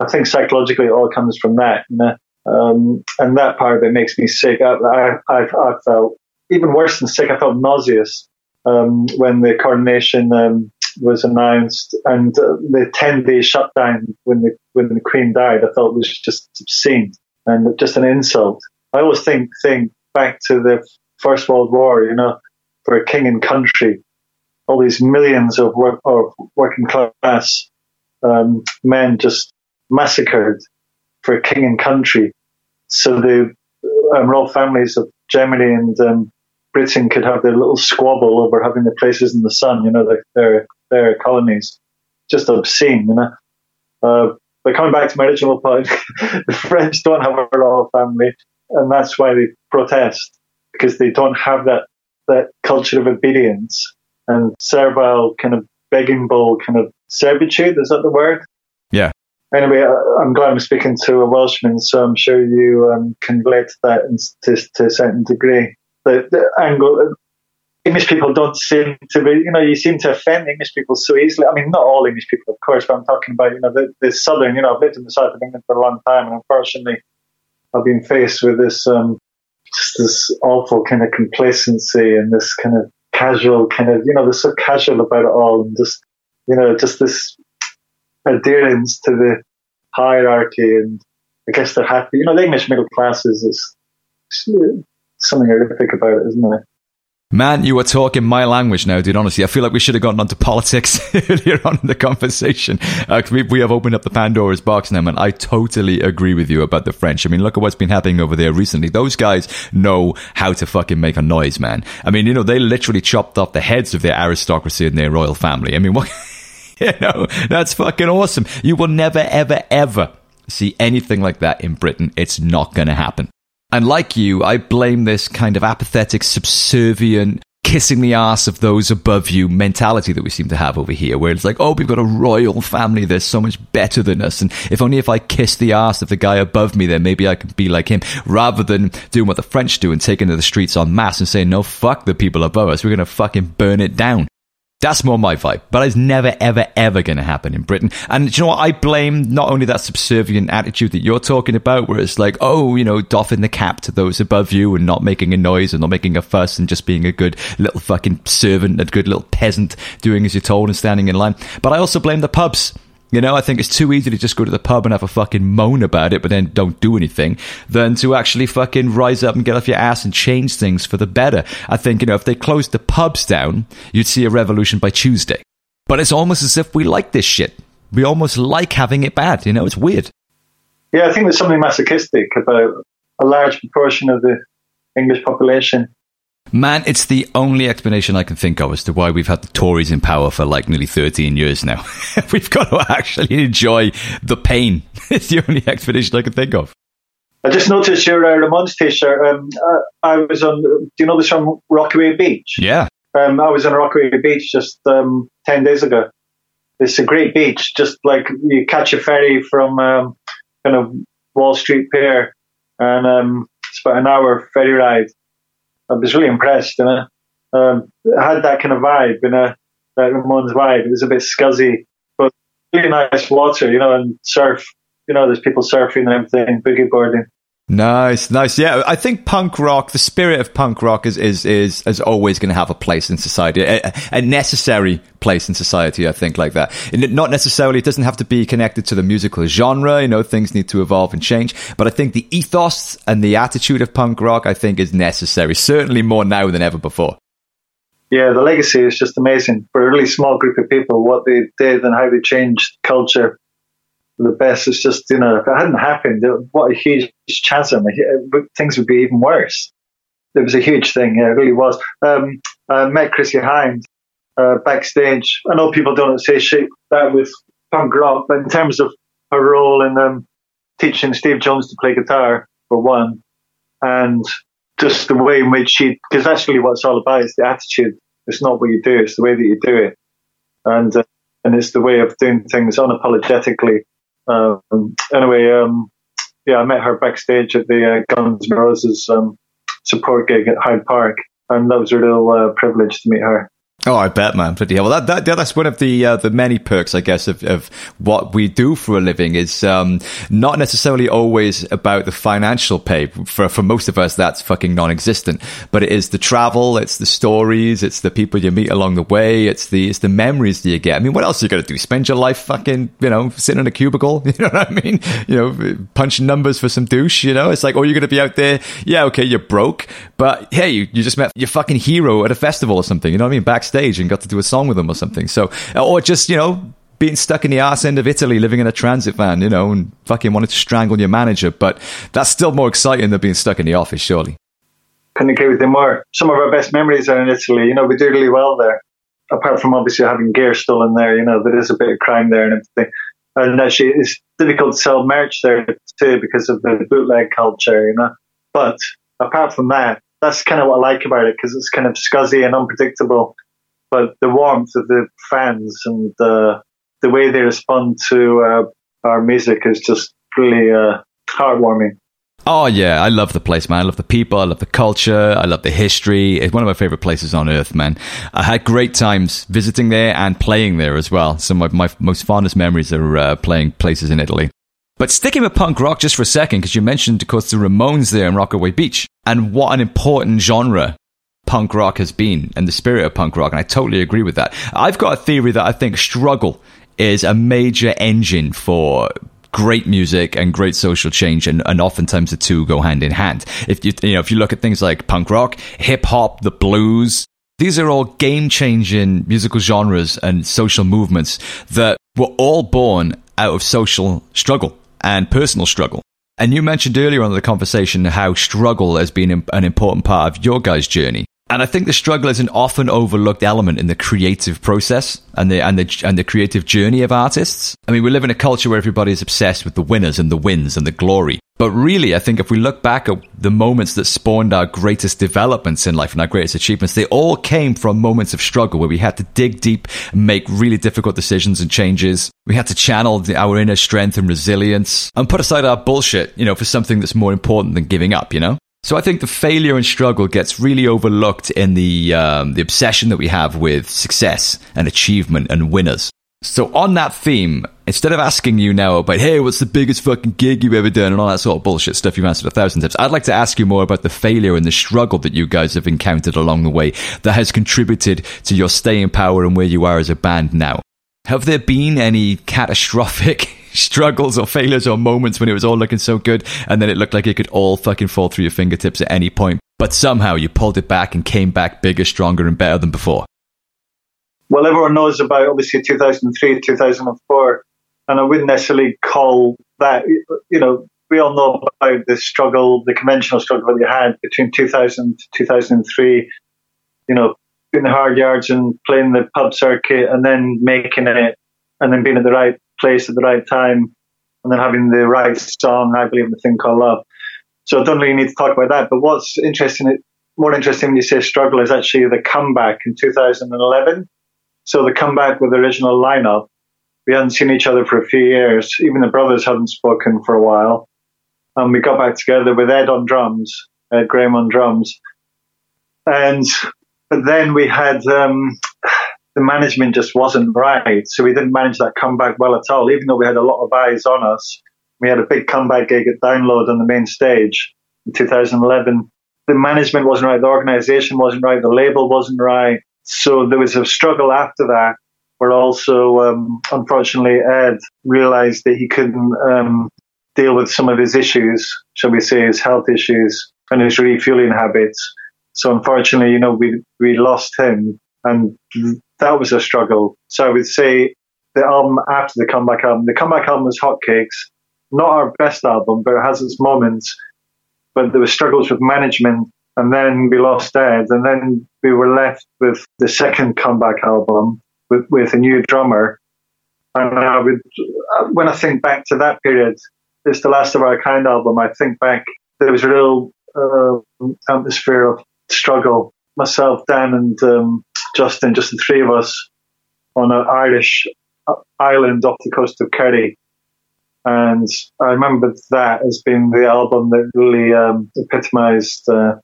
I think psychologically it all comes from that, you know. Um, and that part of it makes me sick. I, I, I, I felt even worse than sick. I felt nauseous um, when the coronation um, was announced, and uh, the ten day shutdown when the when the Queen died, I felt was just obscene and just an insult. I always think think back to the First World War, you know, for a king and country, all these millions of, work, of working class um, men just massacred for a king and country. So the um, royal families of Germany and um, Britain could have their little squabble over having the places in the sun, you know, their their, their colonies. Just obscene, you know. Uh, but coming back to my original point, the French don't have a royal family, and that's why they protest because they don't have that that culture of obedience and servile kind of begging bowl kind of servitude. Is that the word? Yeah. Anyway, I'm glad I'm speaking to a Welshman, so I'm sure you um, can relate to that to, to a certain degree the, the angle. English people don't seem to be, you know, you seem to offend English people so easily. I mean, not all English people, of course, but I'm talking about, you know, the, the southern, you know, I've lived in the south of England for a long time, and unfortunately, I've been faced with this, um, just this awful kind of complacency and this kind of casual kind of, you know, they're so casual about it all, and just, you know, just this adherence to the hierarchy, and I guess they're happy. You know, the English middle classes is something horrific about it, isn't there? Man, you are talking my language now, dude. Honestly, I feel like we should have gotten onto politics earlier on in the conversation. Uh, we, we have opened up the Pandora's box now, man. I totally agree with you about the French. I mean, look at what's been happening over there recently. Those guys know how to fucking make a noise, man. I mean, you know, they literally chopped off the heads of their aristocracy and their royal family. I mean, what? you know, that's fucking awesome. You will never, ever, ever see anything like that in Britain. It's not going to happen. And like you, I blame this kind of apathetic, subservient, kissing the ass of those above you mentality that we seem to have over here, where it's like, oh, we've got a royal family, they're so much better than us. And if only if I kiss the ass of the guy above me, then maybe I could be like him, rather than doing what the French do and taking to the streets en masse and saying, no, fuck the people above us, we're going to fucking burn it down. That's more my vibe, but it's never, ever, ever going to happen in Britain. And you know what? I blame not only that subservient attitude that you're talking about, where it's like, oh, you know, doffing the cap to those above you and not making a noise and not making a fuss and just being a good little fucking servant, a good little peasant doing as you're told and standing in line. But I also blame the pubs you know, I think it's too easy to just go to the pub and have a fucking moan about it, but then don't do anything, than to actually fucking rise up and get off your ass and change things for the better. I think, you know, if they closed the pubs down, you'd see a revolution by Tuesday. But it's almost as if we like this shit. We almost like having it bad, you know, it's weird. Yeah, I think there's something masochistic about a large proportion of the English population Man, it's the only explanation I can think of as to why we've had the Tories in power for like nearly 13 years now. we've got to actually enjoy the pain. It's the only explanation I can think of. I just noticed your uh, Ramones t-shirt. Um, uh, I was on, do you know this from Rockaway Beach? Yeah. Um, I was on Rockaway Beach just um, 10 days ago. It's a great beach, just like you catch a ferry from um, kind of Wall Street Pier and um, it's about an hour ferry ride I was really impressed. And um, had that kind of vibe, you know, that Ramones vibe. It was a bit scuzzy, but really nice water, you know, and surf. You know, there's people surfing and everything, boogie boarding. Nice, nice. Yeah, I think punk rock, the spirit of punk rock is is is, is always going to have a place in society, a, a, necessary place in society. I think like that. And not necessarily, it doesn't have to be connected to the musical genre. You know, things need to evolve and change. But I think the ethos and the attitude of punk rock, I think, is necessary. Certainly more now than ever before. yeah, the legacy is just amazing for a really small group of people. What they did and how they changed culture. The best is just you know if it hadn't happened, what a huge chasm. Things would be even worse. It was a huge thing. Yeah, it really was. Um, I met Chrissie Hynde uh, backstage. I know people don't associate that with punk rock, but in terms of her role in um, teaching Steve Jones to play guitar, for one, and just the way in which she, because that's really what it's all about. It's the attitude. It's not what you do. It's the way that you do it, and uh, and it's the way of doing things unapologetically. Um, anyway, um, yeah, I met her backstage at the uh, Guns N' Roses um, support gig at Hyde Park, and that was a real uh, privilege to meet her. Oh, I bet, man. But well, that, that that's one of the uh, the many perks, I guess, of, of what we do for a living is um, not necessarily always about the financial pay. For for most of us, that's fucking non-existent. But it is the travel, it's the stories, it's the people you meet along the way, it's the it's the memories that you get. I mean, what else are you gonna do? Spend your life fucking, you know, sitting in a cubicle? You know what I mean? You know, punching numbers for some douche. You know, it's like, oh, you're gonna be out there. Yeah, okay, you're broke, but hey, you, you just met your fucking hero at a festival or something. You know what I mean? Back backstage and got to do a song with them or something. So, uh, or just, you know, being stuck in the arse end of Italy, living in a transit van, you know, and fucking wanted to strangle your manager. But that's still more exciting than being stuck in the office, surely. Couldn't agree with you more. Some of our best memories are in Italy. You know, we do really well there. Apart from obviously having gear stolen there, you know, there is a bit of crime there and everything. And actually, it's difficult to sell merch there too because of the bootleg culture, you know. But apart from that, that's kind of what I like about it because it's kind of scuzzy and unpredictable but the warmth of the fans and the the way they respond to uh, our music is just really uh, heartwarming. Oh yeah, I love the place, man. I love the people. I love the culture. I love the history. It's one of my favorite places on earth, man. I had great times visiting there and playing there as well. Some of my most fondest memories are uh, playing places in Italy. But sticking with punk rock just for a second, because you mentioned, of course, the Ramones there in Rockaway Beach, and what an important genre punk rock has been and the spirit of punk rock. And I totally agree with that. I've got a theory that I think struggle is a major engine for great music and great social change and, and oftentimes the two go hand in hand if you you know if you look at things like punk rock hip hop the blues these are all game changing musical genres and social movements that were all born out of social struggle and personal struggle and you mentioned earlier on the conversation how struggle has been an important part of your guys' journey. And I think the struggle is an often overlooked element in the creative process and the and the and the creative journey of artists. I mean, we live in a culture where everybody is obsessed with the winners and the wins and the glory. But really, I think if we look back at the moments that spawned our greatest developments in life and our greatest achievements, they all came from moments of struggle where we had to dig deep, and make really difficult decisions and changes. We had to channel our inner strength and resilience and put aside our bullshit, you know, for something that's more important than giving up, you know? So I think the failure and struggle gets really overlooked in the um, the obsession that we have with success and achievement and winners. So on that theme, instead of asking you now about hey, what's the biggest fucking gig you've ever done and all that sort of bullshit stuff you've answered a thousand times, I'd like to ask you more about the failure and the struggle that you guys have encountered along the way that has contributed to your staying power and where you are as a band now. Have there been any catastrophic struggles or failures or moments when it was all looking so good and then it looked like it could all fucking fall through your fingertips at any point. But somehow you pulled it back and came back bigger, stronger, and better than before. Well, everyone knows about obviously 2003, 2004, and I wouldn't necessarily call that, you know, we all know about the struggle, the conventional struggle that you had between 2000 to 2003, you know, in the hard yards and playing the pub circuit and then making it and then being at the right place at the right time, and then having the right song, I believe, in the thing called love. So I don't really need to talk about that. But what's interesting, more interesting when you say struggle, is actually the comeback in 2011. So the comeback with the original lineup. We hadn't seen each other for a few years. Even the brothers hadn't spoken for a while. And we got back together with Ed on drums, Ed Graham on drums. And then we had um, the management just wasn't right. So we didn't manage that comeback well at all, even though we had a lot of eyes on us. We had a big comeback gig at Download on the main stage in 2011. The management wasn't right, the organization wasn't right, the label wasn't right. So there was a struggle after that where also, um, unfortunately, Ed realized that he couldn't um, deal with some of his issues, shall we say, his health issues and his refueling habits. So unfortunately, you know, we we lost him, and that was a struggle. So I would say the album after the comeback album, the comeback album was Hotcakes, not our best album, but it has its moments. But there were struggles with management, and then we lost Ed, and then we were left with the second comeback album with, with a new drummer. And I would, when I think back to that period, it's the last of our kind album. I think back, there was a real uh, atmosphere of struggle. Myself, Dan, and um, Justin, just the three of us on an Irish island off the coast of Kerry. And I remember that as being the album that really um, epitomized uh,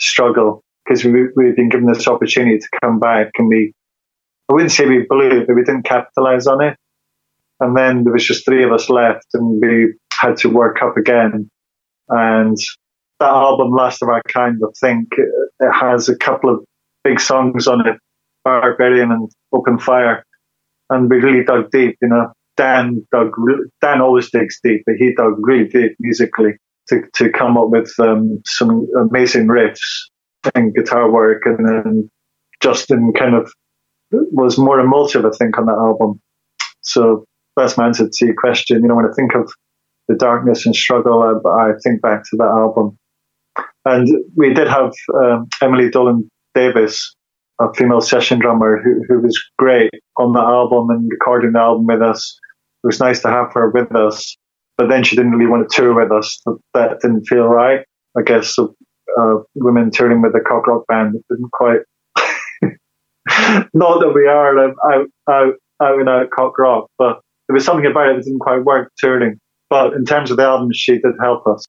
struggle because we, we've been given this opportunity to come back and we, I wouldn't say we blew it, but we didn't capitalize on it. And then there was just three of us left and we had to work up again. And that album, Last of Our Kind, I think it has a couple of big songs on it, Barbarian and Open Fire. And we really dug deep, you know. Dan dug, Dan always digs deep, but he dug really deep musically to, to come up with um, some amazing riffs and guitar work. And then Justin kind of was more emotive, I think, on that album. So that's my answer to your question. You know, when I think of the darkness and struggle, I, I think back to that album. And we did have um, Emily Dolan Davis, a female session drummer, who, who was great on the album and recording the album with us. It was nice to have her with us, but then she didn't really want to tour with us. That didn't feel right. I guess so, uh, women touring with a cock rock band didn't quite. Not that we are out, out, out and out cock rock, but there was something about it that didn't quite work touring. But in terms of the album, she did help us.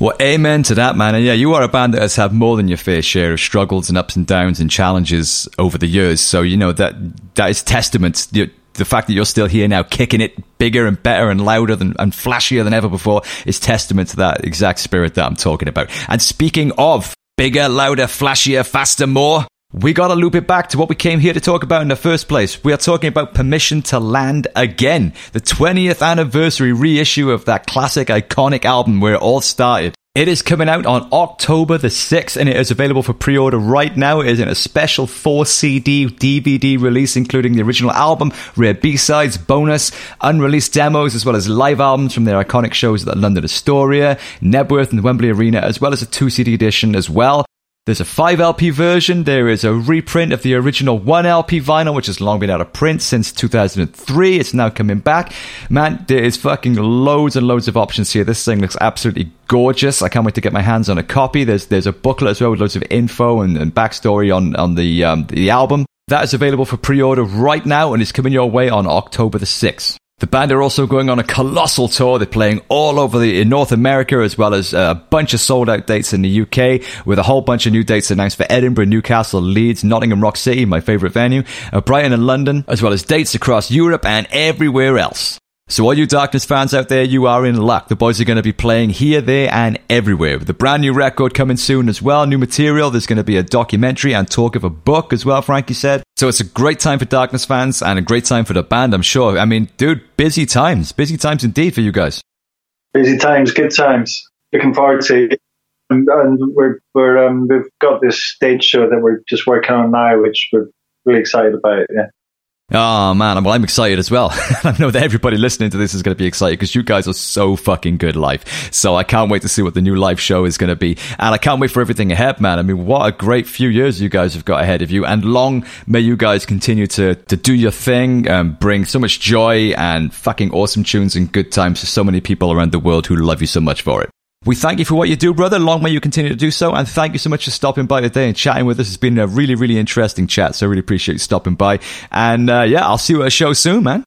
Well, amen to that, man. And yeah, you are a band that has had more than your fair share of struggles and ups and downs and challenges over the years. So, you know, that that is testament. To the fact that you're still here now, kicking it bigger and better and louder than, and flashier than ever before, is testament to that exact spirit that I'm talking about. And speaking of bigger, louder, flashier, faster, more, we gotta loop it back to what we came here to talk about in the first place. We are talking about Permission to Land Again, the 20th anniversary reissue of that classic, iconic album where it all started. It is coming out on October the 6th and it is available for pre-order right now. It is in a special 4 CD DVD release including the original album, rare B-sides, bonus, unreleased demos as well as live albums from their iconic shows at the London Astoria, Knebworth and Wembley Arena as well as a 2 CD edition as well. There's a 5 LP version. There is a reprint of the original 1 LP vinyl, which has long been out of print since 2003. It's now coming back. Man, there is fucking loads and loads of options here. This thing looks absolutely gorgeous. I can't wait to get my hands on a copy. There's there's a booklet as well with loads of info and, and backstory on, on the, um, the album. That is available for pre-order right now and is coming your way on October the 6th. The band are also going on a colossal tour. They're playing all over the, in North America as well as a bunch of sold out dates in the UK with a whole bunch of new dates announced for Edinburgh, Newcastle, Leeds, Nottingham Rock City, my favorite venue, uh, Brighton and London, as well as dates across Europe and everywhere else. So all you Darkness fans out there, you are in luck. The boys are going to be playing here, there, and everywhere. With a brand new record coming soon as well, new material. There's going to be a documentary and talk of a book as well, Frankie said. So it's a great time for Darkness fans and a great time for the band, I'm sure. I mean, dude, busy times. Busy times indeed for you guys. Busy times, good times. Looking forward to it. And, and we're, we're, um, we've got this stage show that we're just working on now, which we're really excited about. Yeah. Oh man, well I'm excited as well. I know that everybody listening to this is going to be excited because you guys are so fucking good live. So I can't wait to see what the new live show is going to be, and I can't wait for everything ahead, man. I mean, what a great few years you guys have got ahead of you, and long may you guys continue to to do your thing, and bring so much joy and fucking awesome tunes and good times to so many people around the world who love you so much for it. We thank you for what you do, brother. Long may you continue to do so. And thank you so much for stopping by today and chatting with us. It's been a really, really interesting chat. So I really appreciate you stopping by. And uh, yeah, I'll see you at a show soon, man.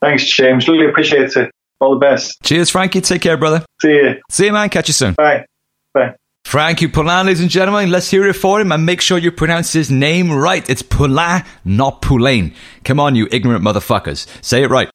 Thanks, James. Really appreciate it. All the best. Cheers, Frankie. Take care, brother. See you. See you, man. Catch you soon. Bye. Bye. Frankie Poullain, ladies and gentlemen, let's hear it for him and make sure you pronounce his name right. It's Poulin, not Poulain. Come on, you ignorant motherfuckers. Say it right.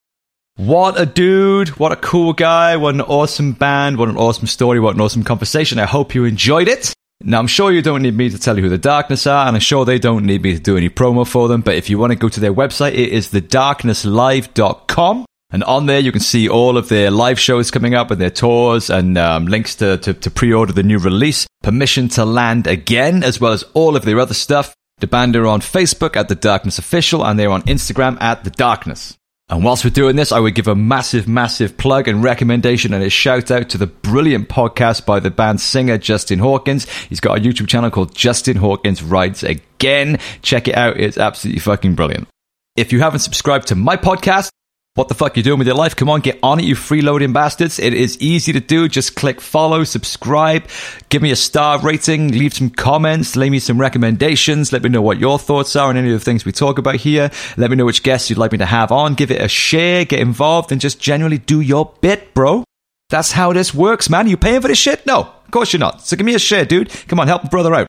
What a dude. What a cool guy. What an awesome band. What an awesome story. What an awesome conversation. I hope you enjoyed it. Now, I'm sure you don't need me to tell you who the Darkness are, and I'm sure they don't need me to do any promo for them, but if you want to go to their website, it is thedarknesslive.com. And on there, you can see all of their live shows coming up and their tours and um, links to, to, to pre order the new release, permission to land again, as well as all of their other stuff. The band are on Facebook at The Darkness Official and they're on Instagram at The Darkness. And whilst we're doing this, I would give a massive, massive plug and recommendation and a shout out to the brilliant podcast by the band singer Justin Hawkins. He's got a YouTube channel called Justin Hawkins Rides Again. Check it out. It's absolutely fucking brilliant. If you haven't subscribed to my podcast, what the fuck you doing with your life? Come on, get on it, you freeloading bastards. It is easy to do. Just click follow, subscribe, give me a star rating, leave some comments, leave me some recommendations. Let me know what your thoughts are on any of the things we talk about here. Let me know which guests you'd like me to have on. Give it a share, get involved, and just genuinely do your bit, bro. That's how this works, man. Are you paying for this shit? No, of course you're not. So give me a share, dude. Come on, help brother out.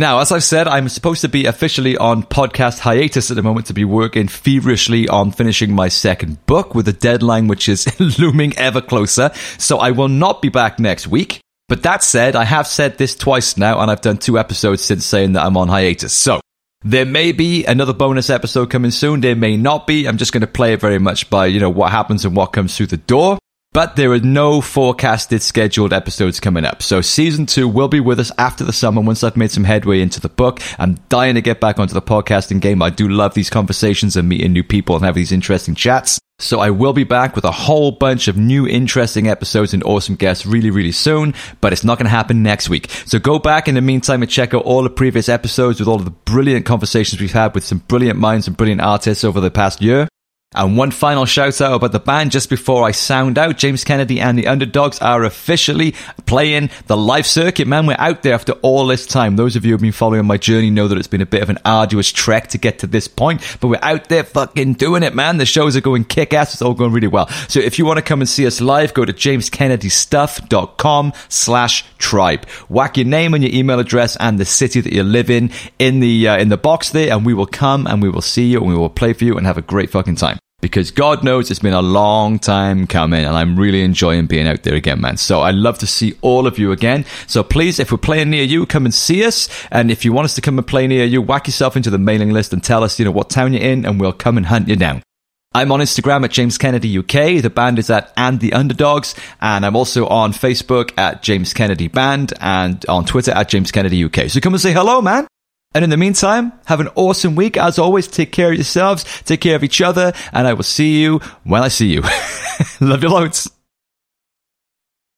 Now, as I've said, I'm supposed to be officially on podcast hiatus at the moment to be working feverishly on finishing my second book with a deadline which is looming ever closer. So I will not be back next week. But that said, I have said this twice now and I've done two episodes since saying that I'm on hiatus. So there may be another bonus episode coming soon. There may not be. I'm just going to play it very much by, you know, what happens and what comes through the door. But there are no forecasted scheduled episodes coming up. So season two will be with us after the summer once I've made some headway into the book. I'm dying to get back onto the podcasting game. I do love these conversations and meeting new people and have these interesting chats. So I will be back with a whole bunch of new interesting episodes and awesome guests really, really soon, but it's not going to happen next week. So go back in the meantime and check out all the previous episodes with all of the brilliant conversations we've had with some brilliant minds and brilliant artists over the past year. And one final shout out about the band just before I sound out. James Kennedy and the Underdogs are officially playing the live circuit, man. We're out there after all this time. Those of you who've been following my journey know that it's been a bit of an arduous trek to get to this point, but we're out there fucking doing it, man. The shows are going kick ass. It's all going really well. So if you want to come and see us live, go to jameskennedystuff.com slash tribe. Whack your name and your email address and the city that you live in in the, uh, in the box there and we will come and we will see you and we will play for you and have a great fucking time because God knows it's been a long time coming and I'm really enjoying being out there again, man. So I'd love to see all of you again. So please, if we're playing near you, come and see us. And if you want us to come and play near you, whack yourself into the mailing list and tell us, you know, what town you're in and we'll come and hunt you down. I'm on Instagram at James Kennedy UK. The band is at And the Underdogs. And I'm also on Facebook at James Kennedy Band and on Twitter at James Kennedy UK. So come and say hello, man. And in the meantime, have an awesome week. As always, take care of yourselves, take care of each other, and I will see you when I see you. Love you loads.